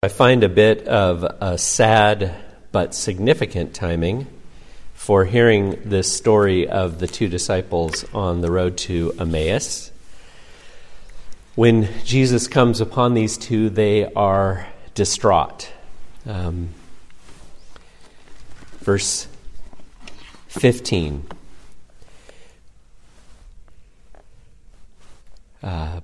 I find a bit of a sad but significant timing for hearing this story of the two disciples on the road to Emmaus. When Jesus comes upon these two, they are distraught. Um, verse 15. Uh,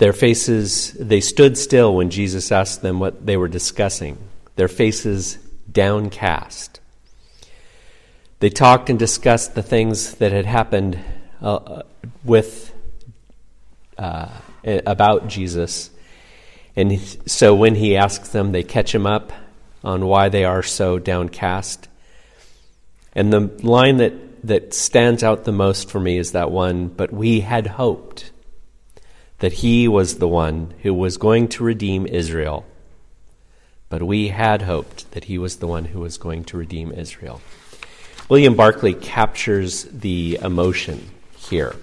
their faces, they stood still when Jesus asked them what they were discussing, their faces downcast. They talked and discussed the things that had happened uh, with uh, about Jesus. And so when he asks them, they catch him up on why they are so downcast. And the line that, that stands out the most for me is that one, but we had hoped that he was the one who was going to redeem Israel. But we had hoped that he was the one who was going to redeem Israel. William Barclay captures the emotion here.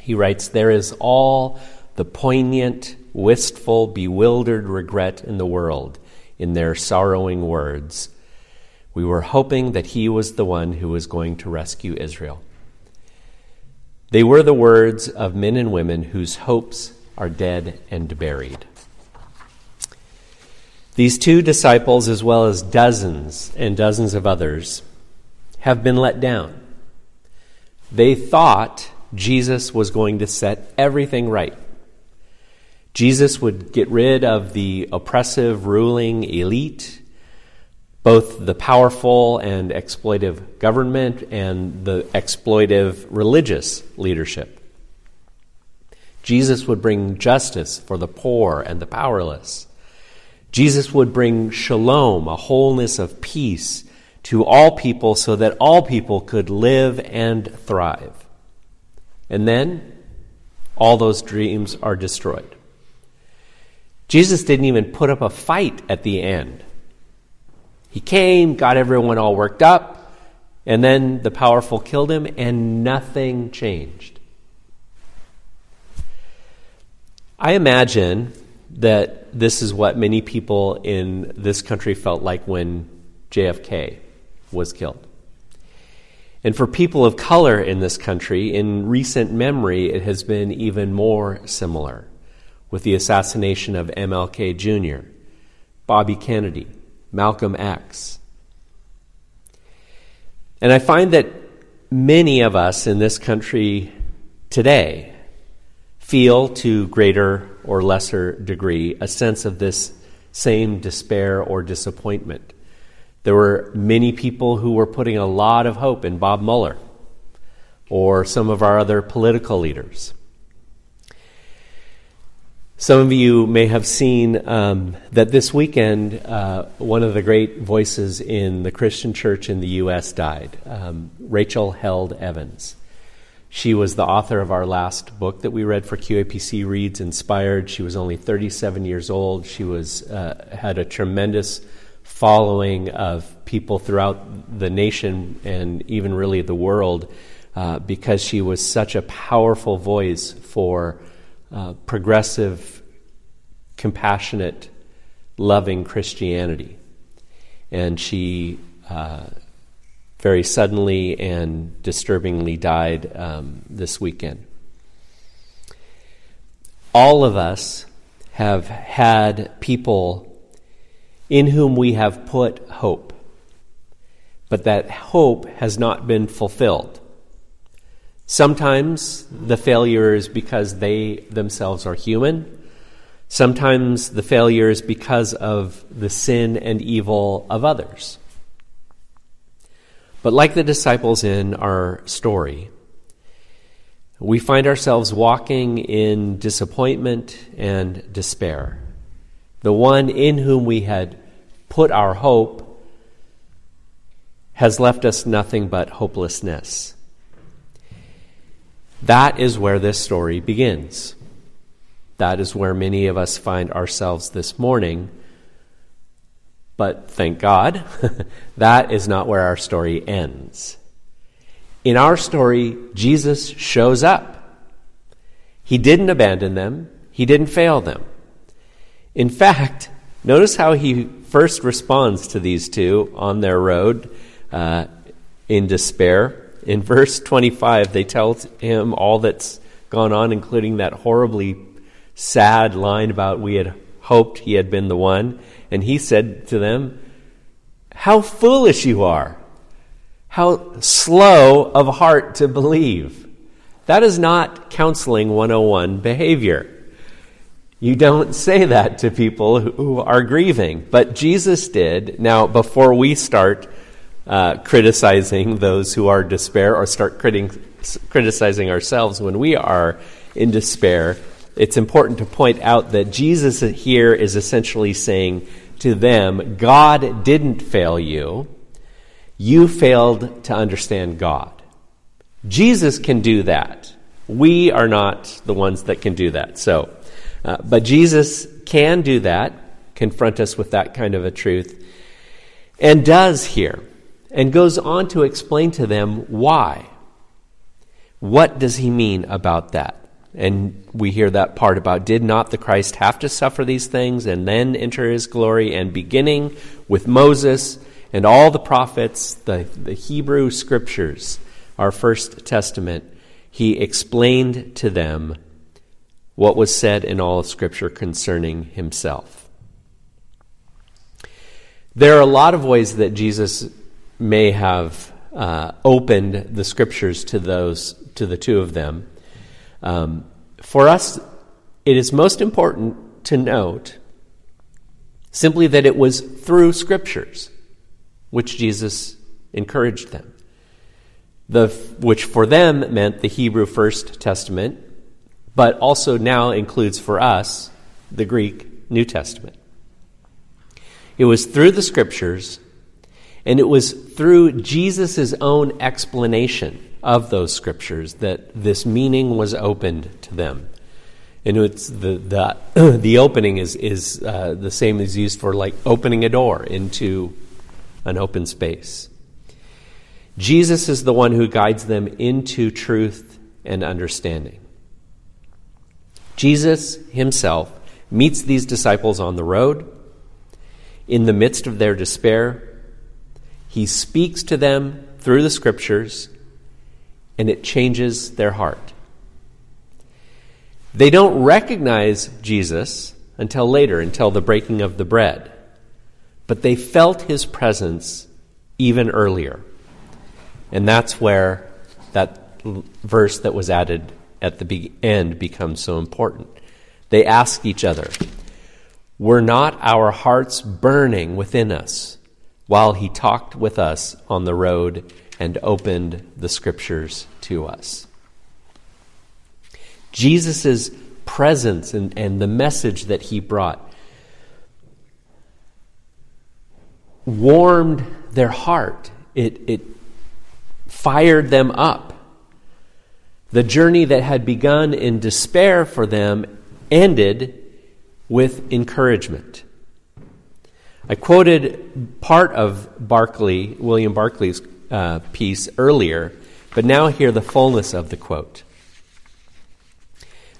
He writes There is all the poignant, wistful, bewildered regret in the world in their sorrowing words. We were hoping that he was the one who was going to rescue Israel. They were the words of men and women whose hopes are dead and buried. These two disciples, as well as dozens and dozens of others, have been let down. They thought Jesus was going to set everything right. Jesus would get rid of the oppressive ruling elite both the powerful and exploitive government and the exploitive religious leadership. Jesus would bring justice for the poor and the powerless. Jesus would bring shalom, a wholeness of peace, to all people so that all people could live and thrive. And then all those dreams are destroyed. Jesus didn't even put up a fight at the end. He came, got everyone all worked up, and then the powerful killed him, and nothing changed. I imagine that this is what many people in this country felt like when JFK was killed. And for people of color in this country, in recent memory, it has been even more similar with the assassination of MLK Jr., Bobby Kennedy, Malcolm X. And I find that many of us in this country today feel to greater or lesser degree a sense of this same despair or disappointment. There were many people who were putting a lot of hope in Bob Mueller or some of our other political leaders. Some of you may have seen um, that this weekend, uh, one of the great voices in the Christian church in the U.S. died, um, Rachel Held Evans. She was the author of our last book that we read for QAPC Reads Inspired. She was only 37 years old. She was, uh, had a tremendous following of people throughout the nation and even really the world uh, because she was such a powerful voice for uh, progressive, compassionate, loving Christianity. And she uh, very suddenly and disturbingly died um, this weekend. All of us have had people in whom we have put hope, but that hope has not been fulfilled. Sometimes the failure is because they themselves are human. Sometimes the failure is because of the sin and evil of others. But like the disciples in our story, we find ourselves walking in disappointment and despair. The one in whom we had put our hope has left us nothing but hopelessness. That is where this story begins. That is where many of us find ourselves this morning. But thank God, that is not where our story ends. In our story, Jesus shows up. He didn't abandon them, He didn't fail them. In fact, Notice how he first responds to these two on their road uh, in despair. In verse 25, they tell him all that's gone on, including that horribly sad line about we had hoped he had been the one. And he said to them, How foolish you are! How slow of heart to believe. That is not counseling 101 behavior. You don't say that to people who are grieving, but Jesus did. Now, before we start uh, criticizing those who are despair or start criticizing ourselves when we are in despair, it's important to point out that Jesus here is essentially saying to them, God didn't fail you. You failed to understand God. Jesus can do that. We are not the ones that can do that. So, uh, but Jesus can do that, confront us with that kind of a truth, and does here, and goes on to explain to them why. What does he mean about that? And we hear that part about did not the Christ have to suffer these things and then enter his glory? And beginning with Moses and all the prophets, the, the Hebrew scriptures, our first testament, he explained to them what was said in all of Scripture concerning himself. There are a lot of ways that Jesus may have uh, opened the Scriptures to those to the two of them. Um, for us, it is most important to note simply that it was through Scriptures which Jesus encouraged them. The, which for them meant the Hebrew First Testament, but also now includes for us the Greek New Testament. It was through the scriptures, and it was through Jesus' own explanation of those scriptures that this meaning was opened to them. And it's the, the, the opening is, is uh, the same as used for like opening a door into an open space. Jesus is the one who guides them into truth and understanding. Jesus himself meets these disciples on the road. In the midst of their despair, he speaks to them through the scriptures, and it changes their heart. They don't recognize Jesus until later, until the breaking of the bread, but they felt his presence even earlier. And that's where that verse that was added at the end becomes so important. They ask each other, Were not our hearts burning within us while he talked with us on the road and opened the scriptures to us? Jesus' presence and, and the message that he brought warmed their heart. It, it fired them up. The journey that had begun in despair for them ended with encouragement. I quoted part of Barclay, William Barclay's uh, piece earlier, but now hear the fullness of the quote.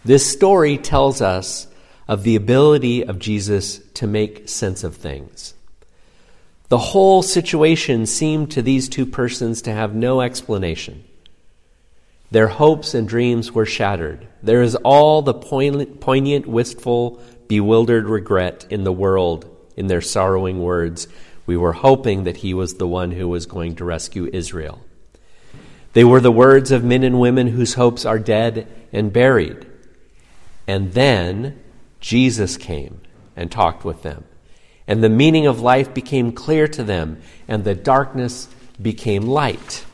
This story tells us of the ability of Jesus to make sense of things. The whole situation seemed to these two persons to have no explanation. Their hopes and dreams were shattered. There is all the poignant, wistful, bewildered regret in the world in their sorrowing words. We were hoping that he was the one who was going to rescue Israel. They were the words of men and women whose hopes are dead and buried. And then Jesus came and talked with them. And the meaning of life became clear to them, and the darkness became light.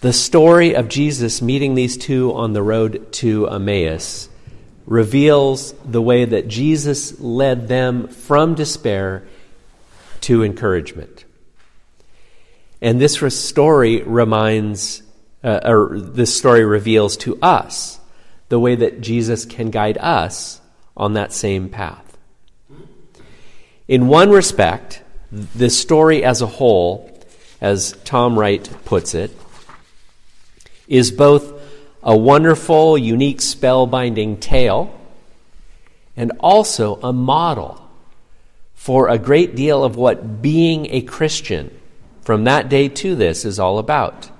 The story of Jesus meeting these two on the road to Emmaus reveals the way that Jesus led them from despair to encouragement. And this story reminds, uh, or this story reveals to us the way that Jesus can guide us on that same path. In one respect, this story as a whole, as Tom Wright puts it, is both a wonderful, unique, spellbinding tale and also a model for a great deal of what being a Christian from that day to this is all about.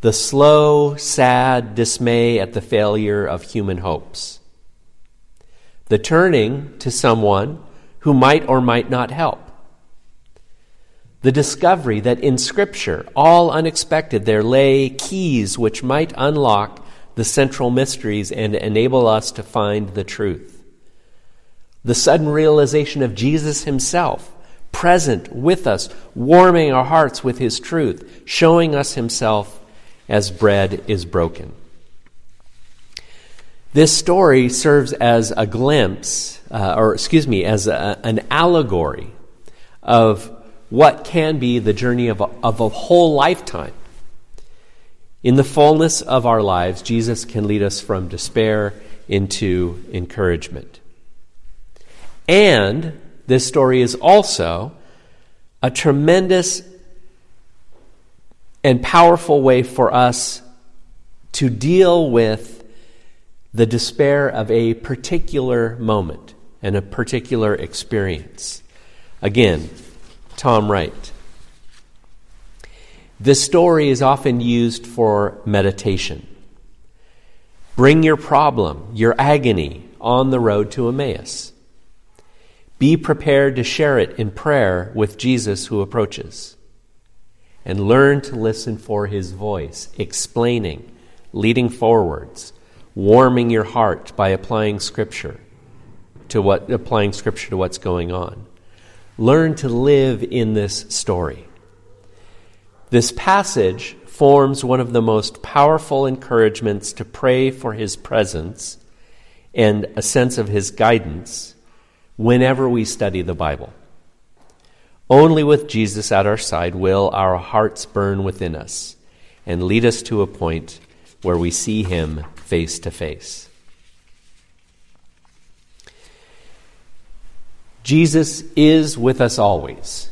The slow, sad dismay at the failure of human hopes. The turning to someone who might or might not help. The discovery that in Scripture, all unexpected, there lay keys which might unlock the central mysteries and enable us to find the truth. The sudden realization of Jesus Himself present with us, warming our hearts with His truth, showing us Himself as bread is broken. This story serves as a glimpse, uh, or excuse me, as a, an allegory of what can be the journey of a, of a whole lifetime. In the fullness of our lives, Jesus can lead us from despair into encouragement. And this story is also a tremendous and powerful way for us to deal with the despair of a particular moment and a particular experience. Again, Tom Wright. This story is often used for meditation. Bring your problem, your agony, on the road to Emmaus. Be prepared to share it in prayer with Jesus who approaches. And learn to listen for his voice, explaining, leading forwards, warming your heart by applying scripture to what applying scripture to what's going on. Learn to live in this story. This passage forms one of the most powerful encouragements to pray for his presence and a sense of his guidance whenever we study the Bible. Only with Jesus at our side will our hearts burn within us and lead us to a point where we see Him face to face. Jesus is with us always.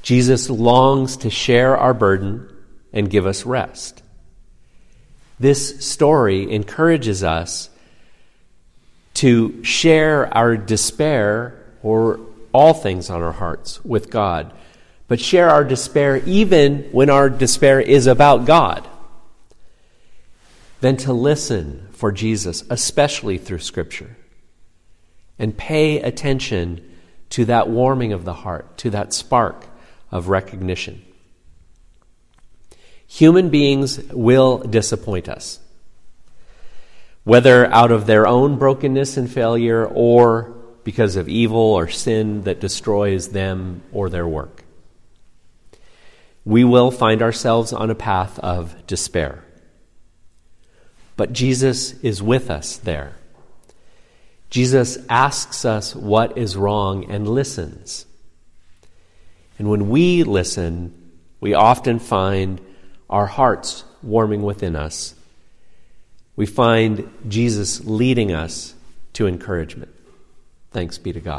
Jesus longs to share our burden and give us rest. This story encourages us to share our despair or all things on our hearts with God, but share our despair even when our despair is about God. Then to listen for Jesus, especially through Scripture, and pay attention to that warming of the heart, to that spark of recognition. Human beings will disappoint us whether out of their own brokenness and failure or because of evil or sin that destroys them or their work. We will find ourselves on a path of despair. But Jesus is with us there. Jesus asks us what is wrong and listens. And when we listen, we often find our hearts warming within us we find Jesus leading us to encouragement. Thanks be to God.